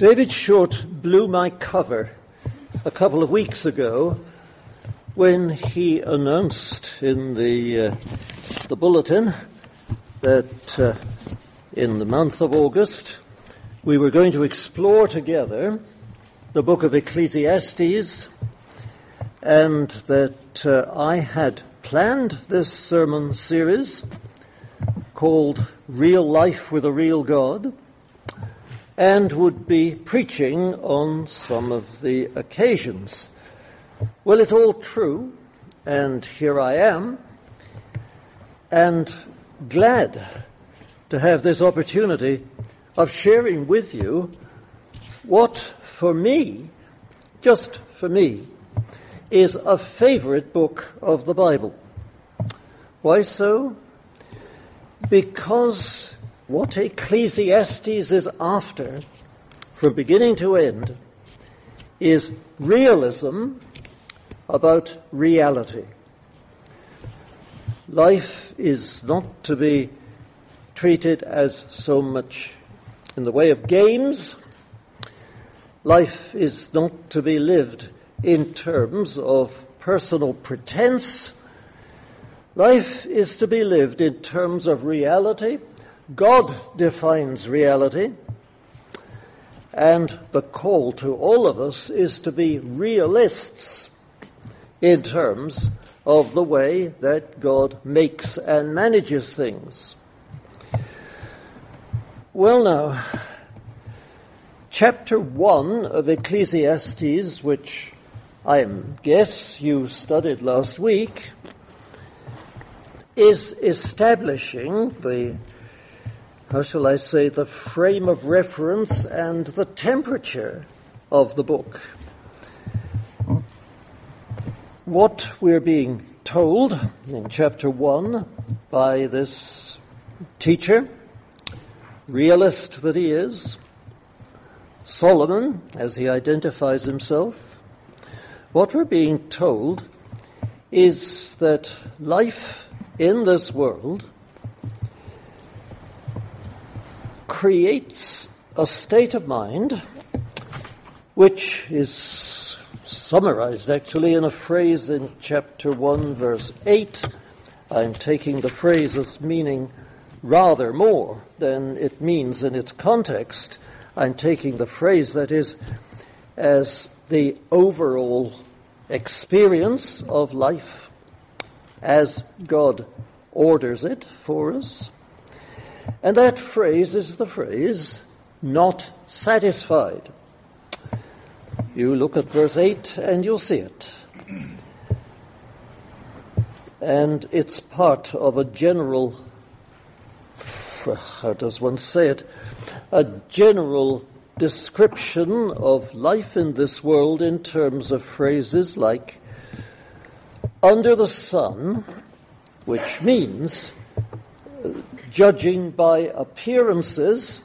David Short blew my cover a couple of weeks ago when he announced in the, uh, the bulletin that uh, in the month of August we were going to explore together the book of Ecclesiastes and that uh, I had planned this sermon series called Real Life with a Real God and would be preaching on some of the occasions. Well, it's all true, and here I am, and glad to have this opportunity of sharing with you what, for me, just for me, is a favorite book of the Bible. Why so? Because what Ecclesiastes is after, from beginning to end, is realism about reality. Life is not to be treated as so much in the way of games. Life is not to be lived in terms of personal pretense. Life is to be lived in terms of reality God defines reality, and the call to all of us is to be realists in terms of the way that God makes and manages things. Well, now, chapter 1 of Ecclesiastes, which I guess you studied last week, is establishing the how shall I say, the frame of reference and the temperature of the book. What we're being told in chapter 1 by this teacher, realist that he is, Solomon, as he identifies himself, what we're being told is that life in this world creates a state of mind which is summarized actually in a phrase in chapter 1, verse 8. I'm taking the phrase as meaning rather more than it means in its context. I'm taking the phrase that is as the overall experience of life as God orders it for us. And that phrase is the phrase, not satisfied. You look at verse 8 and you'll see it. And it's part of a general, how does one say it? A general description of life in this world in terms of phrases like under the sun, which means judging by appearances,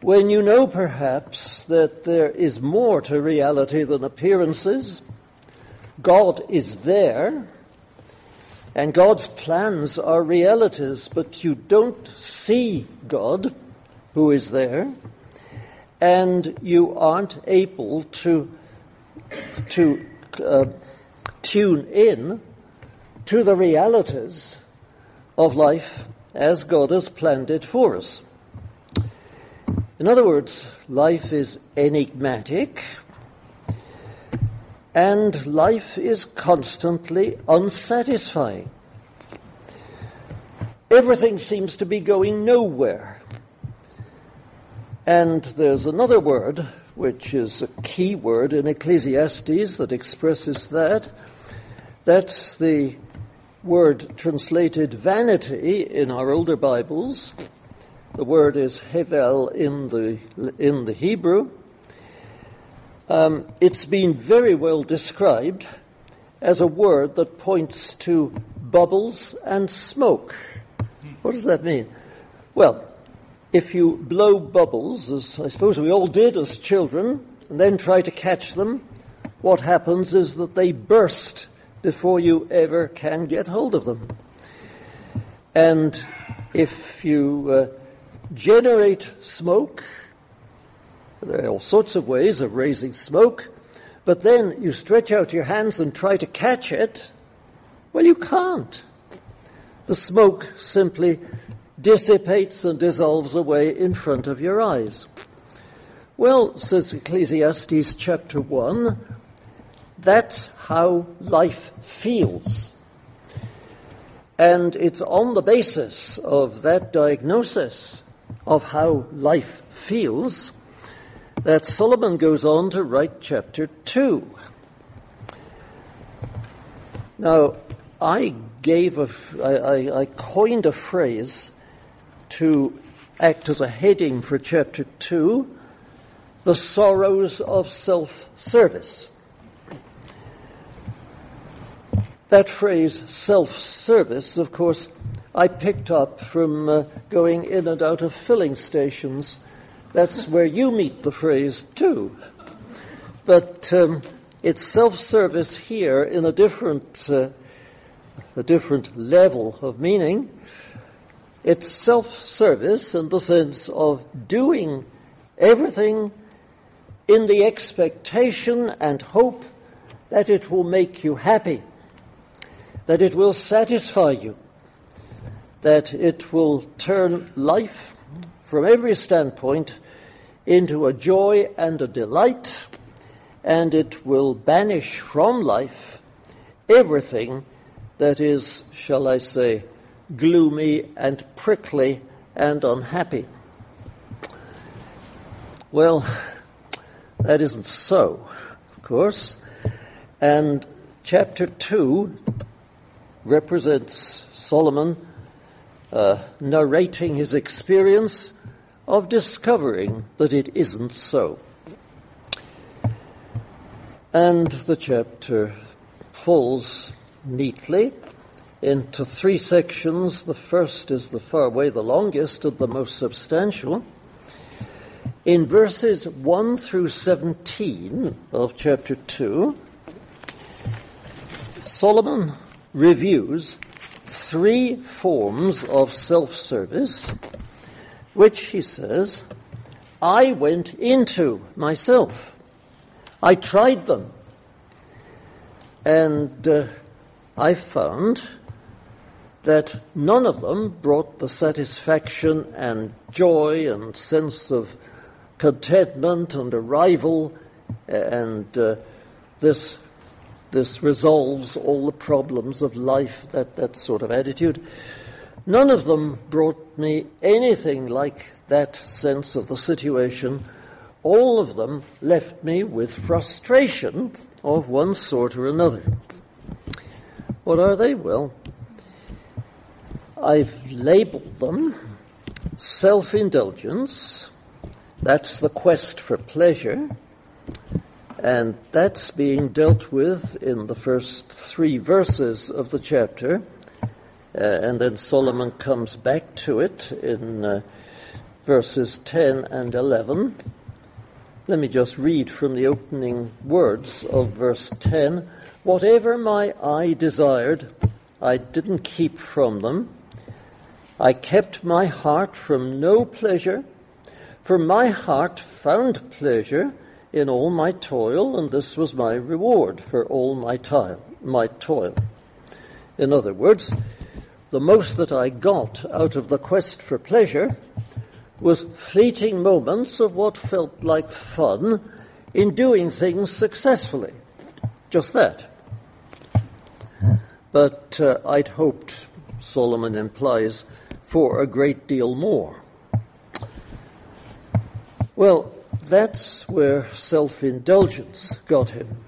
when you know perhaps that there is more to reality than appearances, God is there, and God's plans are realities, but you don't see God who is there, and you aren't able to, to uh, tune in to the realities of life as God has planned it for us. In other words, life is enigmatic and life is constantly unsatisfying. Everything seems to be going nowhere. And there's another word, which is a key word in Ecclesiastes that expresses that. That's the word translated vanity in our older Bibles. The word is hevel in the, in the Hebrew. Um, it's been very well described as a word that points to bubbles and smoke. What does that mean? Well, if you blow bubbles, as I suppose we all did as children, and then try to catch them, what happens is that they burst before you ever can get hold of them. And if you uh, generate smoke, There are all sorts of ways of raising smoke, but then you stretch out your hands and try to catch it. Well, you can't. The smoke simply dissipates and dissolves away in front of your eyes. Well, says Ecclesiastes chapter 1, that's how life feels. And it's on the basis of that diagnosis of how life feels that Solomon goes on to write chapter 2. Now, I gave a, I, I, I coined a phrase to act as a heading for chapter 2 the sorrows of self service. That phrase, self service, of course, I picked up from uh, going in and out of filling stations. That's where you meet the phrase too. But um, it's self service here in a different, uh, a different level of meaning. It's self service in the sense of doing everything in the expectation and hope that it will make you happy that it will satisfy you, that it will turn life from every standpoint into a joy and a delight, and it will banish from life everything that is, shall I say, gloomy and prickly and unhappy. Well, that isn't so, of course. And chapter 2 represents Solomon uh, narrating his experience of discovering that it isn't so. And the chapter falls neatly into three sections. The first is the far way the longest and the most substantial. In verses 1 through 17 of chapter 2, Solomon reviews three forms of self service, which he says, I went into myself. I tried them. And uh, I found that none of them brought the satisfaction and joy and sense of contentment and arrival and uh, this this resolves all the problems of life, that, that sort of attitude. None of them brought me anything like that sense of the situation. All of them left me with frustration of one sort or another. What are they? Well, I've labeled them self indulgence, that's the quest for pleasure, and that's being dealt with in the first three verses of the chapter. Uh, and then Solomon comes back to it in uh, verses 10 and 11. Let me just read from the opening words of verse 10. Whatever my eye desired, I didn't keep from them. I kept my heart from no pleasure, for my heart found pleasure in all my toil, and this was my reward for all my toil. My toil. In other words, the most that I got out of the quest for pleasure was fleeting moments of what felt like fun in doing things successfully. Just that. But uh, I'd hoped, Solomon implies, for a great deal more. Well, that's where self indulgence got him,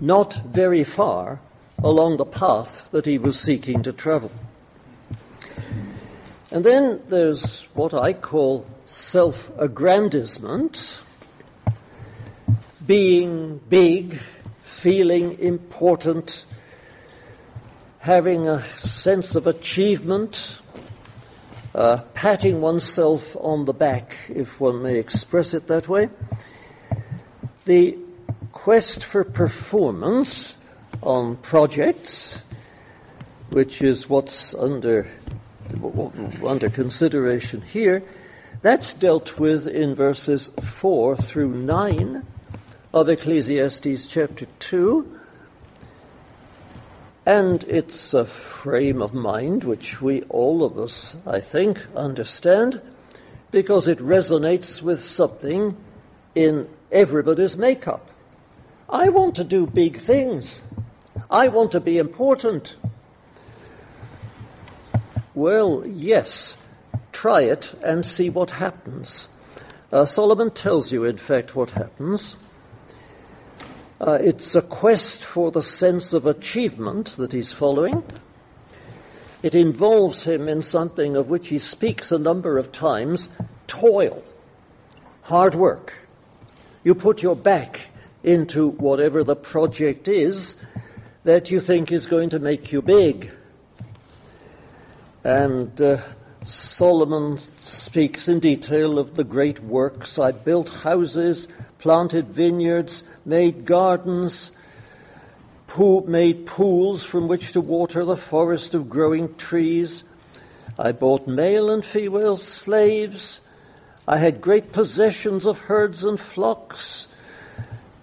not very far along the path that he was seeking to travel. And then there's what I call self aggrandizement, being big, feeling important, having a sense of achievement, uh, patting oneself on the back, if one may express it that way. The quest for performance on projects, which is what's under under consideration here, That's dealt with in verses 4 through 9 of Ecclesiastes chapter 2. And it's a frame of mind which we, all of us, I think, understand because it resonates with something in everybody's makeup. I want to do big things. I want to be important. Well, yes, try it and see what happens. Uh, Solomon tells you, in fact, what happens. Uh, it's a quest for the sense of achievement that he's following. It involves him in something of which he speaks a number of times toil, hard work. You put your back into whatever the project is that you think is going to make you big. And uh, Solomon speaks in detail of the great works. I built houses, planted vineyards, made gardens, made pools from which to water the forest of growing trees. I bought male and female slaves. I had great possessions of herds and flocks.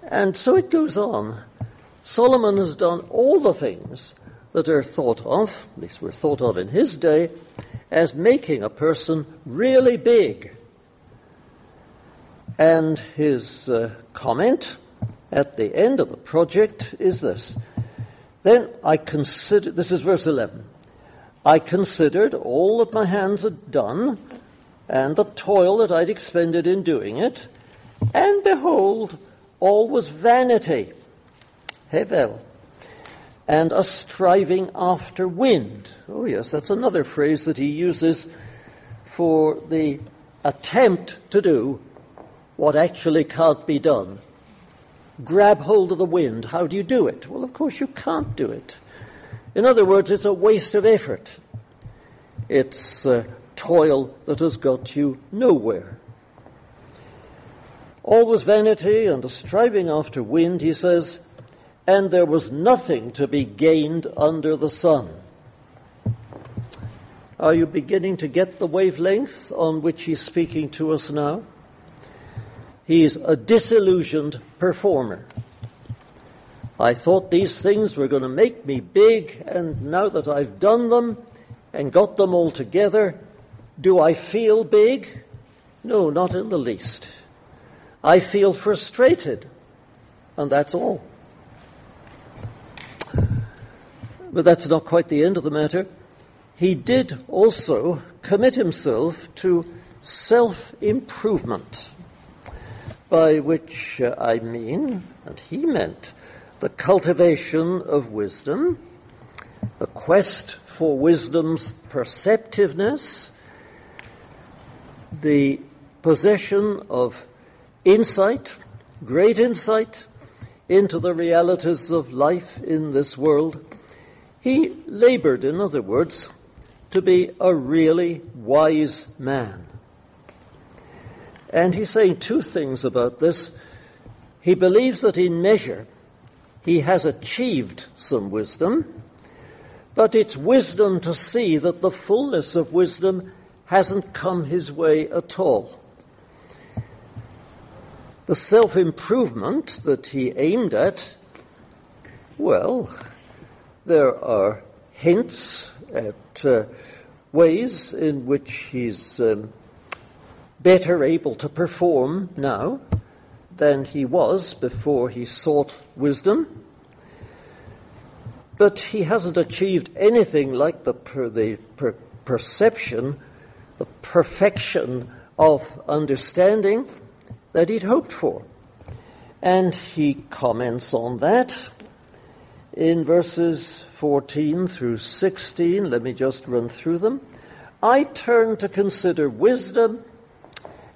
And so it goes on. Solomon has done all the things that are thought of, at least were thought of in his day, as making a person really big. And his uh, comment at the end of the project is this. Then I considered, this is verse 11, I considered all that my hands had done and the toil that I'd expended in doing it, and behold, all was vanity, hevel, and a striving after wind. Oh, yes, that's another phrase that he uses for the attempt to do what actually can't be done. Grab hold of the wind. How do you do it? Well, of course, you can't do it. In other words, it's a waste of effort. It's uh, toil that has got you nowhere. All was vanity and a striving after wind, he says, and there was nothing to be gained under the sun. Are you beginning to get the wavelength on which he's speaking to us now? He's a disillusioned performer. I thought these things were going to make me big, and now that I've done them and got them all together, do I feel big? No, not in the least. I feel frustrated, and that's all. But that's not quite the end of the matter. He did also commit himself to self improvement by which uh, I mean, and he meant, the cultivation of wisdom, the quest for wisdom's perceptiveness, the possession of insight, great insight into the realities of life in this world. He labored, in other words, to be a really wise man. And he's saying two things about this. He believes that in measure he has achieved some wisdom, but it's wisdom to see that the fullness of wisdom hasn't come his way at all. The self improvement that he aimed at, well, there are hints at uh, ways in which he's um, better able to perform now than he was before he sought wisdom. But he hasn't achieved anything like the, per, the per, perception, the perfection of understanding that he'd hoped for. And he comments on that in verses 14 through 16. Let me just run through them. I turn to consider wisdom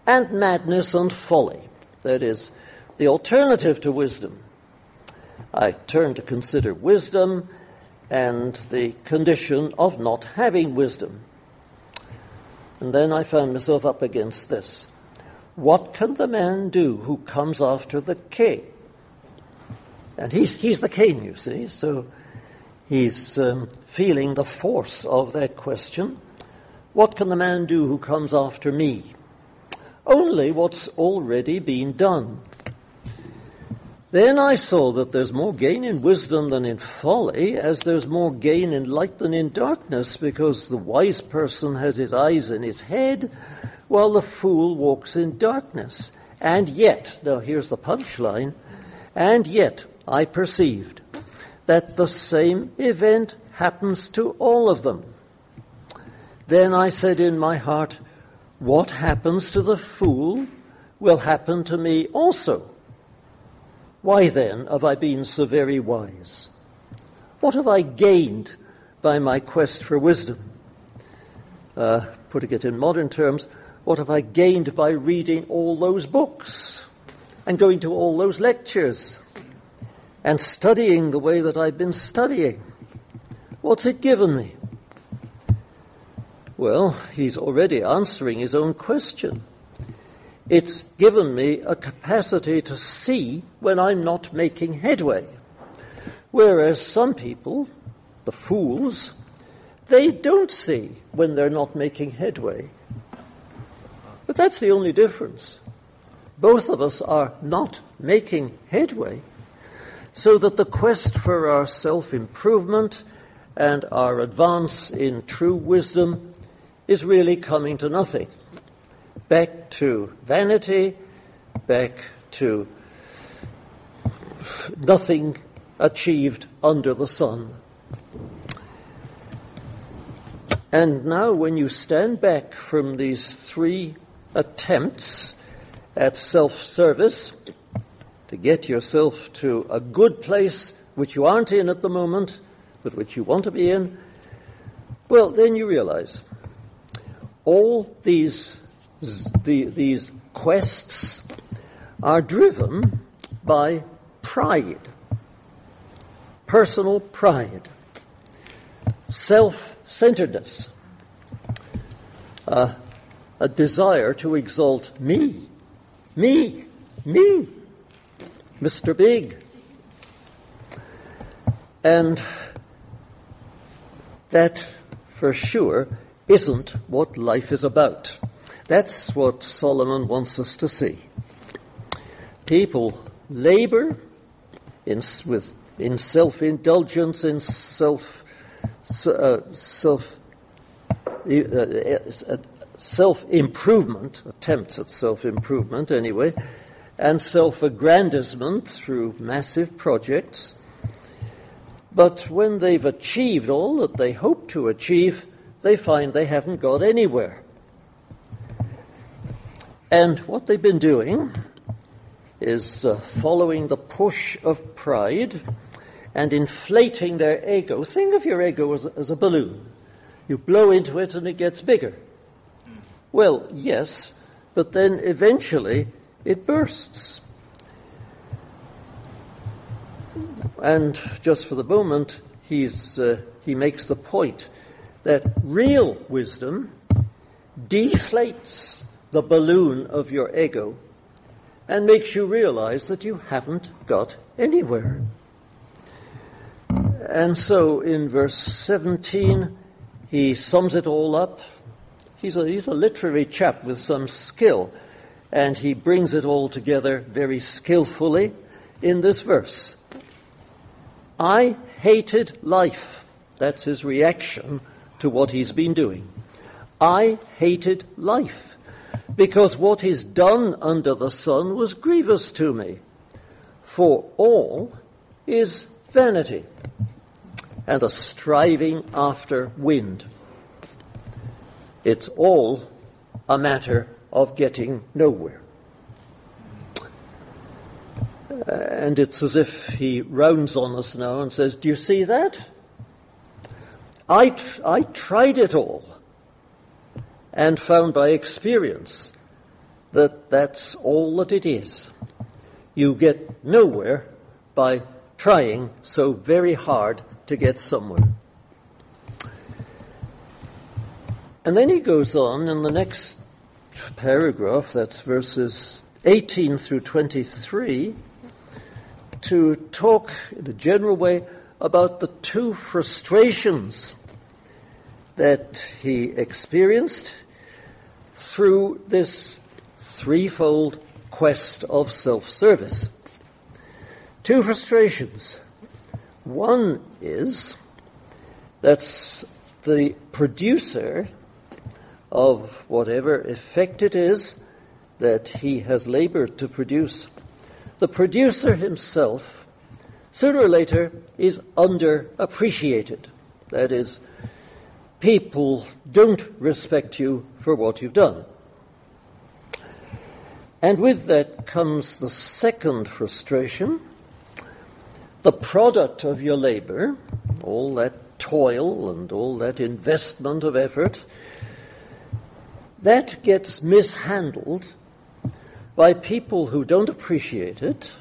and madness and folly. That is, the alternative to wisdom. I turn to consider wisdom and the condition of not having wisdom. And then I found myself up against this. What can the man do who comes after the king? And he's, he's the king, you see, so he's um, feeling the force of that question. What can the man do who comes after me? Only what's already been done. Then I saw that there's more gain in wisdom than in folly, as there's more gain in light than in darkness, because the wise person has his eyes in his head, while the fool walks in darkness. And yet, now here's the punchline, and yet I perceived that the same event happens to all of them. Then I said in my heart, What happens to the fool will happen to me also. Why then have I been so very wise? What have I gained by my quest for wisdom? Uh, putting it in modern terms, what have I gained by reading all those books and going to all those lectures and studying the way that I've been studying? What's it given me? Well, he's already answering his own question. It's given me a capacity to see when I'm not making headway. Whereas some people, the fools, they don't see when they're not making headway. But that's the only difference. Both of us are not making headway, so that the quest for our self improvement and our advance in true wisdom is really coming to nothing back to vanity, back to nothing achieved under the sun. And now, when you stand back from these three attempts at self service to get yourself to a good place which you aren't in at the moment, but which you want to be in, well, then you realize all these the, these quests are driven by pride, personal pride, self centeredness, uh, a desire to exalt me, me, me, Mr. Big. And that, for sure, isn't what life is about. That's what Solomon wants us to see. People labor in, with, in self indulgence, in self, uh, self, uh, uh self improvement, attempts at self improvement anyway, and self aggrandizement through massive projects. But when they've achieved all that they hope to achieve, they find they haven't got anywhere. And what they've been doing is uh, following the push of pride and inflating their ego. Think of your ego as, as a balloon. You blow into it and it gets bigger. Well, yes, but then eventually it bursts. And just for the moment, he's, uh, he makes the point that real wisdom deflates the balloon of your ego and makes you realize that you haven't got anywhere. And so in verse 17, he sums it all up. He's a, he's a literary chap with some skill, and he brings it all together very skillfully in this verse. I hated life. That's his reaction to what he's been doing. I hated life because what is done under the sun was grievous to me. For all is vanity and a striving after wind. It's all a matter of getting nowhere. And it's as if he rounds on us now and says, Do you see that? I, I tried it all and found by experience that that's all that it is. You get nowhere by trying so very hard to get somewhere. And then he goes on in the next paragraph, that's verses 18 through 23, to talk in a general way about the two frustrations that he experienced through this threefold quest of self service. Two frustrations. One is that the producer of whatever effect it is that he has labored to produce, the producer himself, sooner or later, is underappreciated. That is, people don't respect you for what you've done. And with that comes the second frustration. The product of your labor, all that toil and all that investment of effort, that gets mishandled by people who don't appreciate it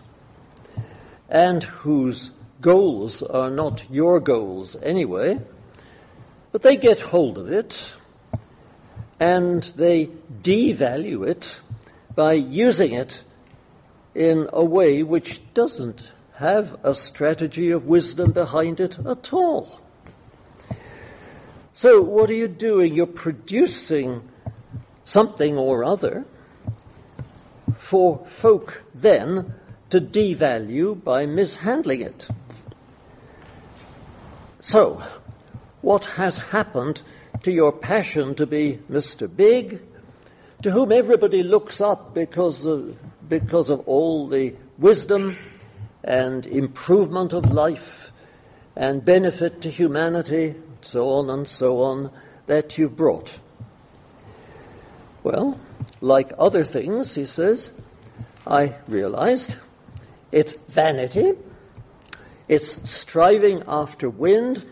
and whose goals are not your goals anyway, but they get hold of it and they devalue it by using it in a way which doesn't have a strategy of wisdom behind it at all. So, what are you doing? You're producing something or other for folk then to devalue by mishandling it. So, what has happened to your passion to be Mr. Big, to whom everybody looks up because of, because of all the wisdom and improvement of life and benefit to humanity, so on and so on, that you've brought? Well, like other things, he says, I realized it's vanity, it's striving after wind,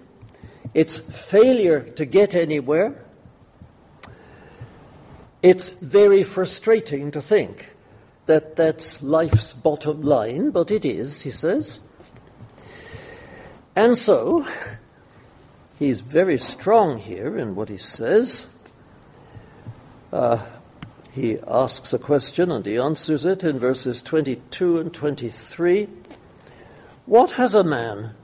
it's failure to get anywhere. It's very frustrating to think that that's life's bottom line, but it is, he says. And so, he's very strong here in what he says. Uh, he asks a question and he answers it in verses 22 and 23. What has a man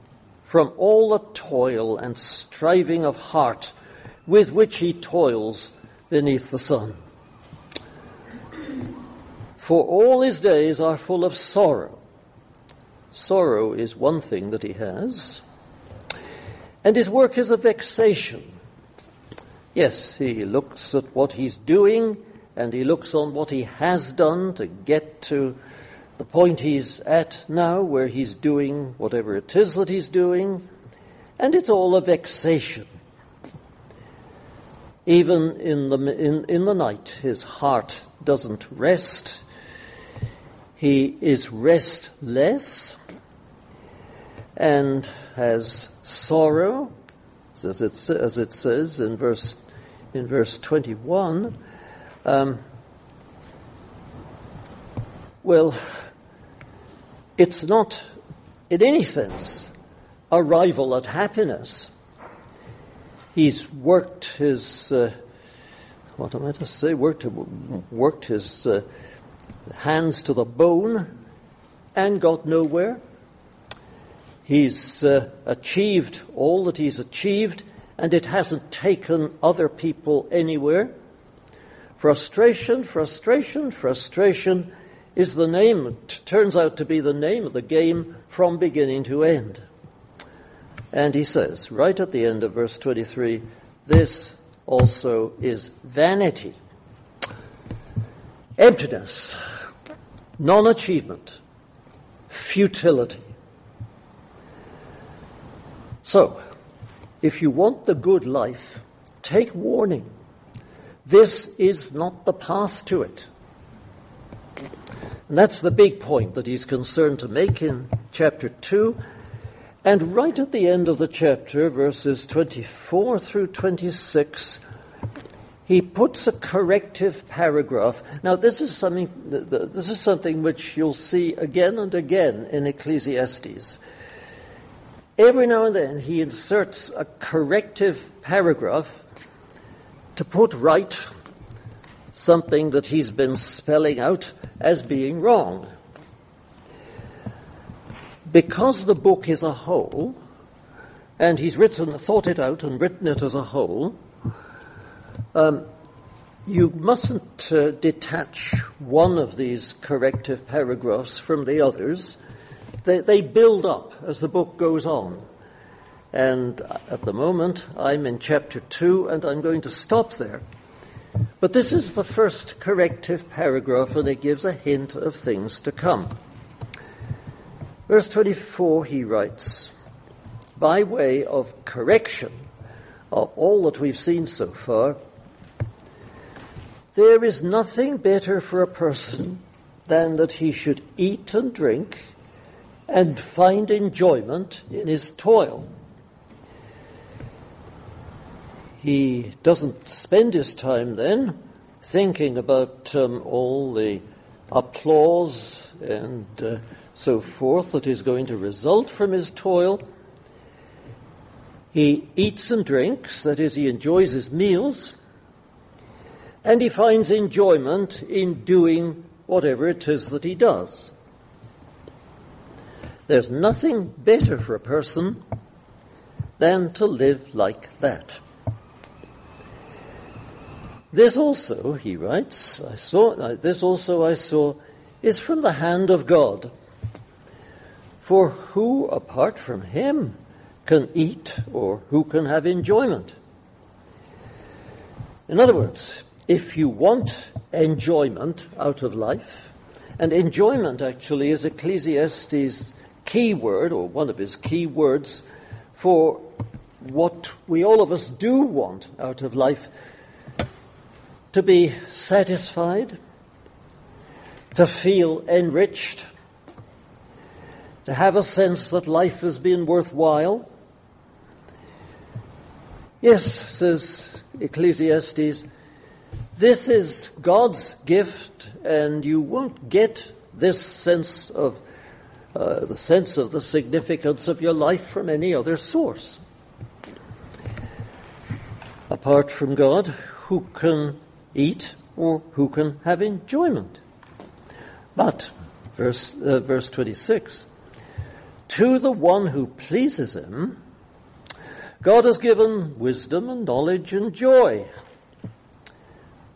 from all the toil and striving of heart with which he toils beneath the sun? For all his days are full of sorrow. Sorrow is one thing that he has. And his work is a vexation. Yes, he looks at what he's doing and he looks on what he has done to get to the point he's at now, where he's doing whatever it is that he's doing, and it's all a vexation. Even in the, in, in the night, his heart doesn't rest. He is restless and has sorrow, as it, as it says in verse in verse 21. Um, well, it's not, in any sense, a rival at happiness. He's worked his, uh, what am I to say, worked, worked his uh, hands to the bone and got nowhere. He's uh, achieved all that he's achieved and it hasn't taken other people anywhere. Frustration, frustration, frustration is the name, turns out to be the name of the game from beginning to end. And he says, right at the end of verse 23, this also is vanity, emptiness, non achievement, futility. So, if you want the good life, take warning. This is not the path to it. And that's the big point that he's concerned to make in chapter 2. And right at the end of the chapter, verses 24 through 26, he puts a corrective paragraph. Now, this is something, this is something which you'll see again and again in Ecclesiastes. Every now and then he inserts a corrective paragraph to put right something that he's been spelling out as being wrong. Because the book is a whole, and he's written, thought it out and written it as a whole, um, you mustn't uh, detach one of these corrective paragraphs from the others. They, they build up as the book goes on. And at the moment, I'm in chapter 2, and I'm going to stop there. But this is the first corrective paragraph, and it gives a hint of things to come. Verse 24, he writes, by way of correction of all that we've seen so far, there is nothing better for a person than that he should eat and drink and find enjoyment in his toil. He doesn't spend his time then thinking about um, all the applause and uh, so forth that is going to result from his toil. He eats and drinks, that is, he enjoys his meals, and he finds enjoyment in doing whatever it is that he does. There's nothing better for a person than to live like that. This also, he writes, I saw, uh, this also I saw, is from the hand of God. For who, apart from him, can eat or who can have enjoyment? In other words, if you want enjoyment out of life, and enjoyment actually is Ecclesiastes' key word, or one of his key words, for what we all of us do want out of life to be satisfied, to feel enriched, to have a sense that life has been worthwhile. Yes, says Ecclesiastes, this is God's gift, and you won't get this sense of uh, the sense of the significance of your life from any other source. Apart from God, who can eat or who can have enjoyment? But, verse, uh, verse 26, to the one who pleases him, God has given wisdom and knowledge and joy.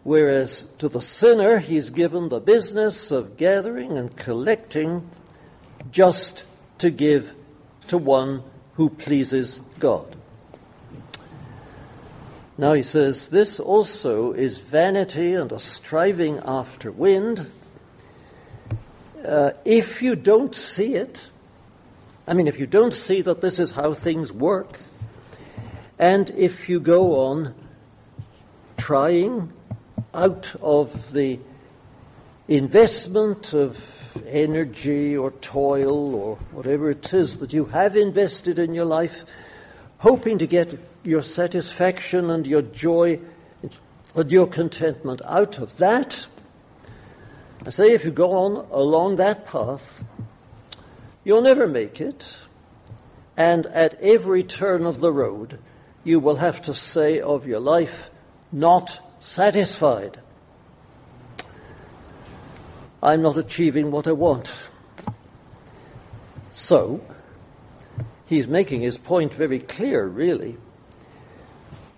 Whereas to the sinner, he's given the business of gathering and collecting just to give to one who pleases God. Now he says, This also is vanity and a striving after wind. Uh, if you don't see it, I mean, if you don't see that this is how things work, and if you go on trying out of the investment of energy or toil or whatever it is that you have invested in your life, hoping to get your satisfaction and your joy and your contentment out of that. I say if you go on along that path, You'll never make it. And at every turn of the road, you will have to say of your life, not satisfied. I'm not achieving what I want. So, he's making his point very clear, really.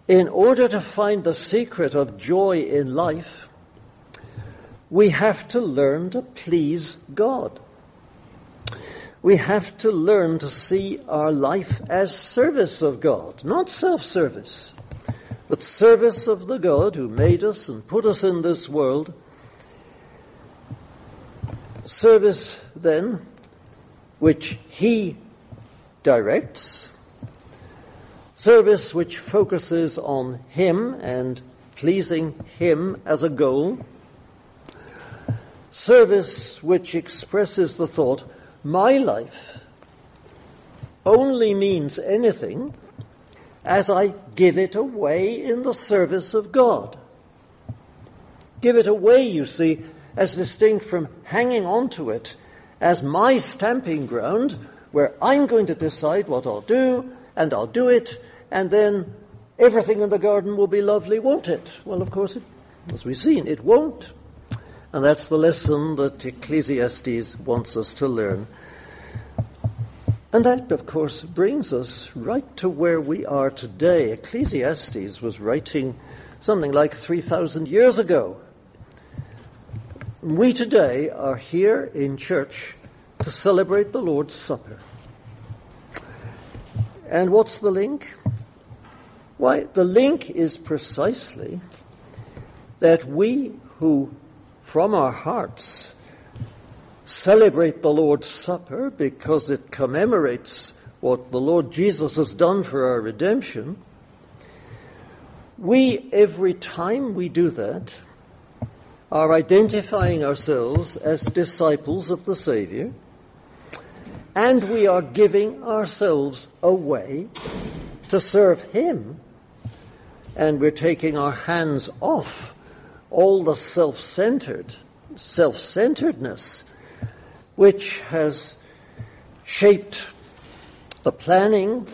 In order to find the secret of joy in life, we have to learn to please God we have to learn to see our life as service of God, not self service, but service of the God who made us and put us in this world. Service, then, which He directs, service which focuses on Him and pleasing Him as a goal, service which expresses the thought, my life only means anything as I give it away in the service of God. Give it away, you see, as distinct from hanging on to it as my stamping ground where I'm going to decide what I'll do and I'll do it and then everything in the garden will be lovely, won't it? Well, of course, it, as we've seen, it won't. And that's the lesson that Ecclesiastes wants us to learn. And that, of course, brings us right to where we are today. Ecclesiastes was writing something like 3,000 years ago. We today are here in church to celebrate the Lord's Supper. And what's the link? Why, the link is precisely that we who, from our hearts, celebrate the Lord's Supper because it commemorates what the Lord Jesus has done for our redemption, we, every time we do that, are identifying ourselves as disciples of the Savior, and we are giving ourselves away to serve Him, and we're taking our hands off all the self centered, self centeredness which has shaped the planning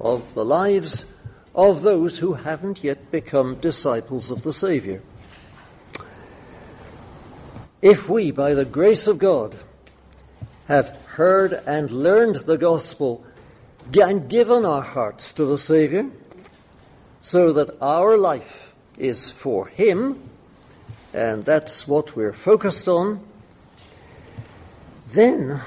of the lives of those who haven't yet become disciples of the Savior. If we, by the grace of God, have heard and learned the gospel and given our hearts to the Savior, so that our life is for Him, and that's what we're focused on, then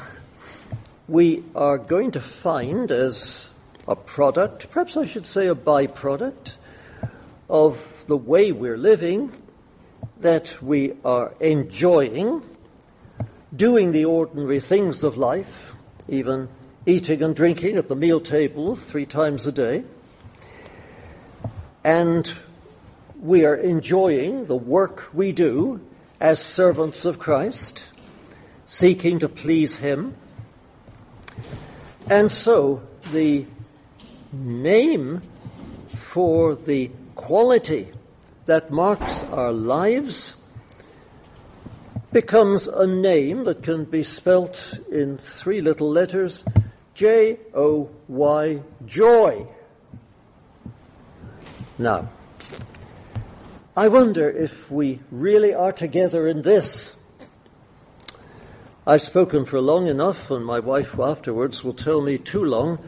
we are going to find as a product, perhaps I should say a byproduct, of the way we're living that we are enjoying doing the ordinary things of life, even eating and drinking at the meal table three times a day. And we are enjoying the work we do as servants of Christ, seeking to please Him. And so the name for the quality that marks our lives becomes a name that can be spelt in three little letters J O Y, joy. Now, I wonder if we really are together in this. I've spoken for long enough, and my wife afterwards will tell me too long,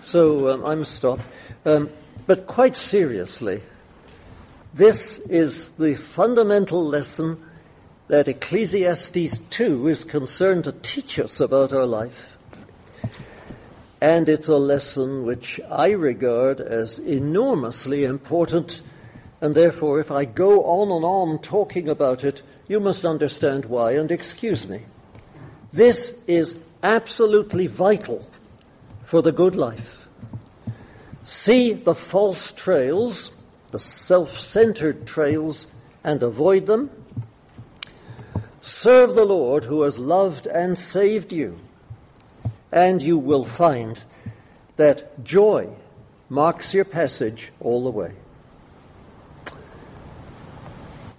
so um, I must stop. Um, but quite seriously, this is the fundamental lesson that Ecclesiastes 2 is concerned to teach us about our life. And it's a lesson which I regard as enormously important, and therefore, if I go on and on talking about it, you must understand why and excuse me. This is absolutely vital for the good life. See the false trails the self centered trails and avoid them. Serve the Lord who has loved and saved you, and you will find that joy marks your passage all the way.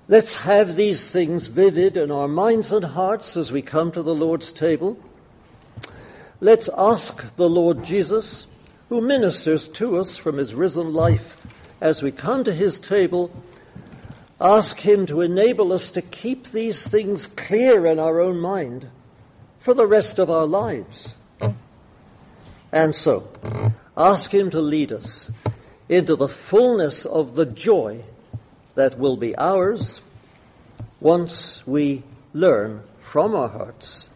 Let's have these things vivid in our minds and hearts as we come to the Lord's table. Let's ask the Lord Jesus, who ministers to us from his risen life as we come to his table, ask him to enable us to keep these things clear in our own mind for the rest of our lives. And so, ask him to lead us into the fullness of the joy that will be ours once we learn from our hearts,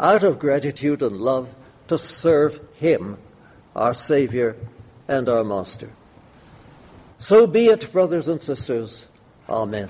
out of gratitude and love, to serve him, our Savior and our Master. So be it, brothers and sisters. Amen.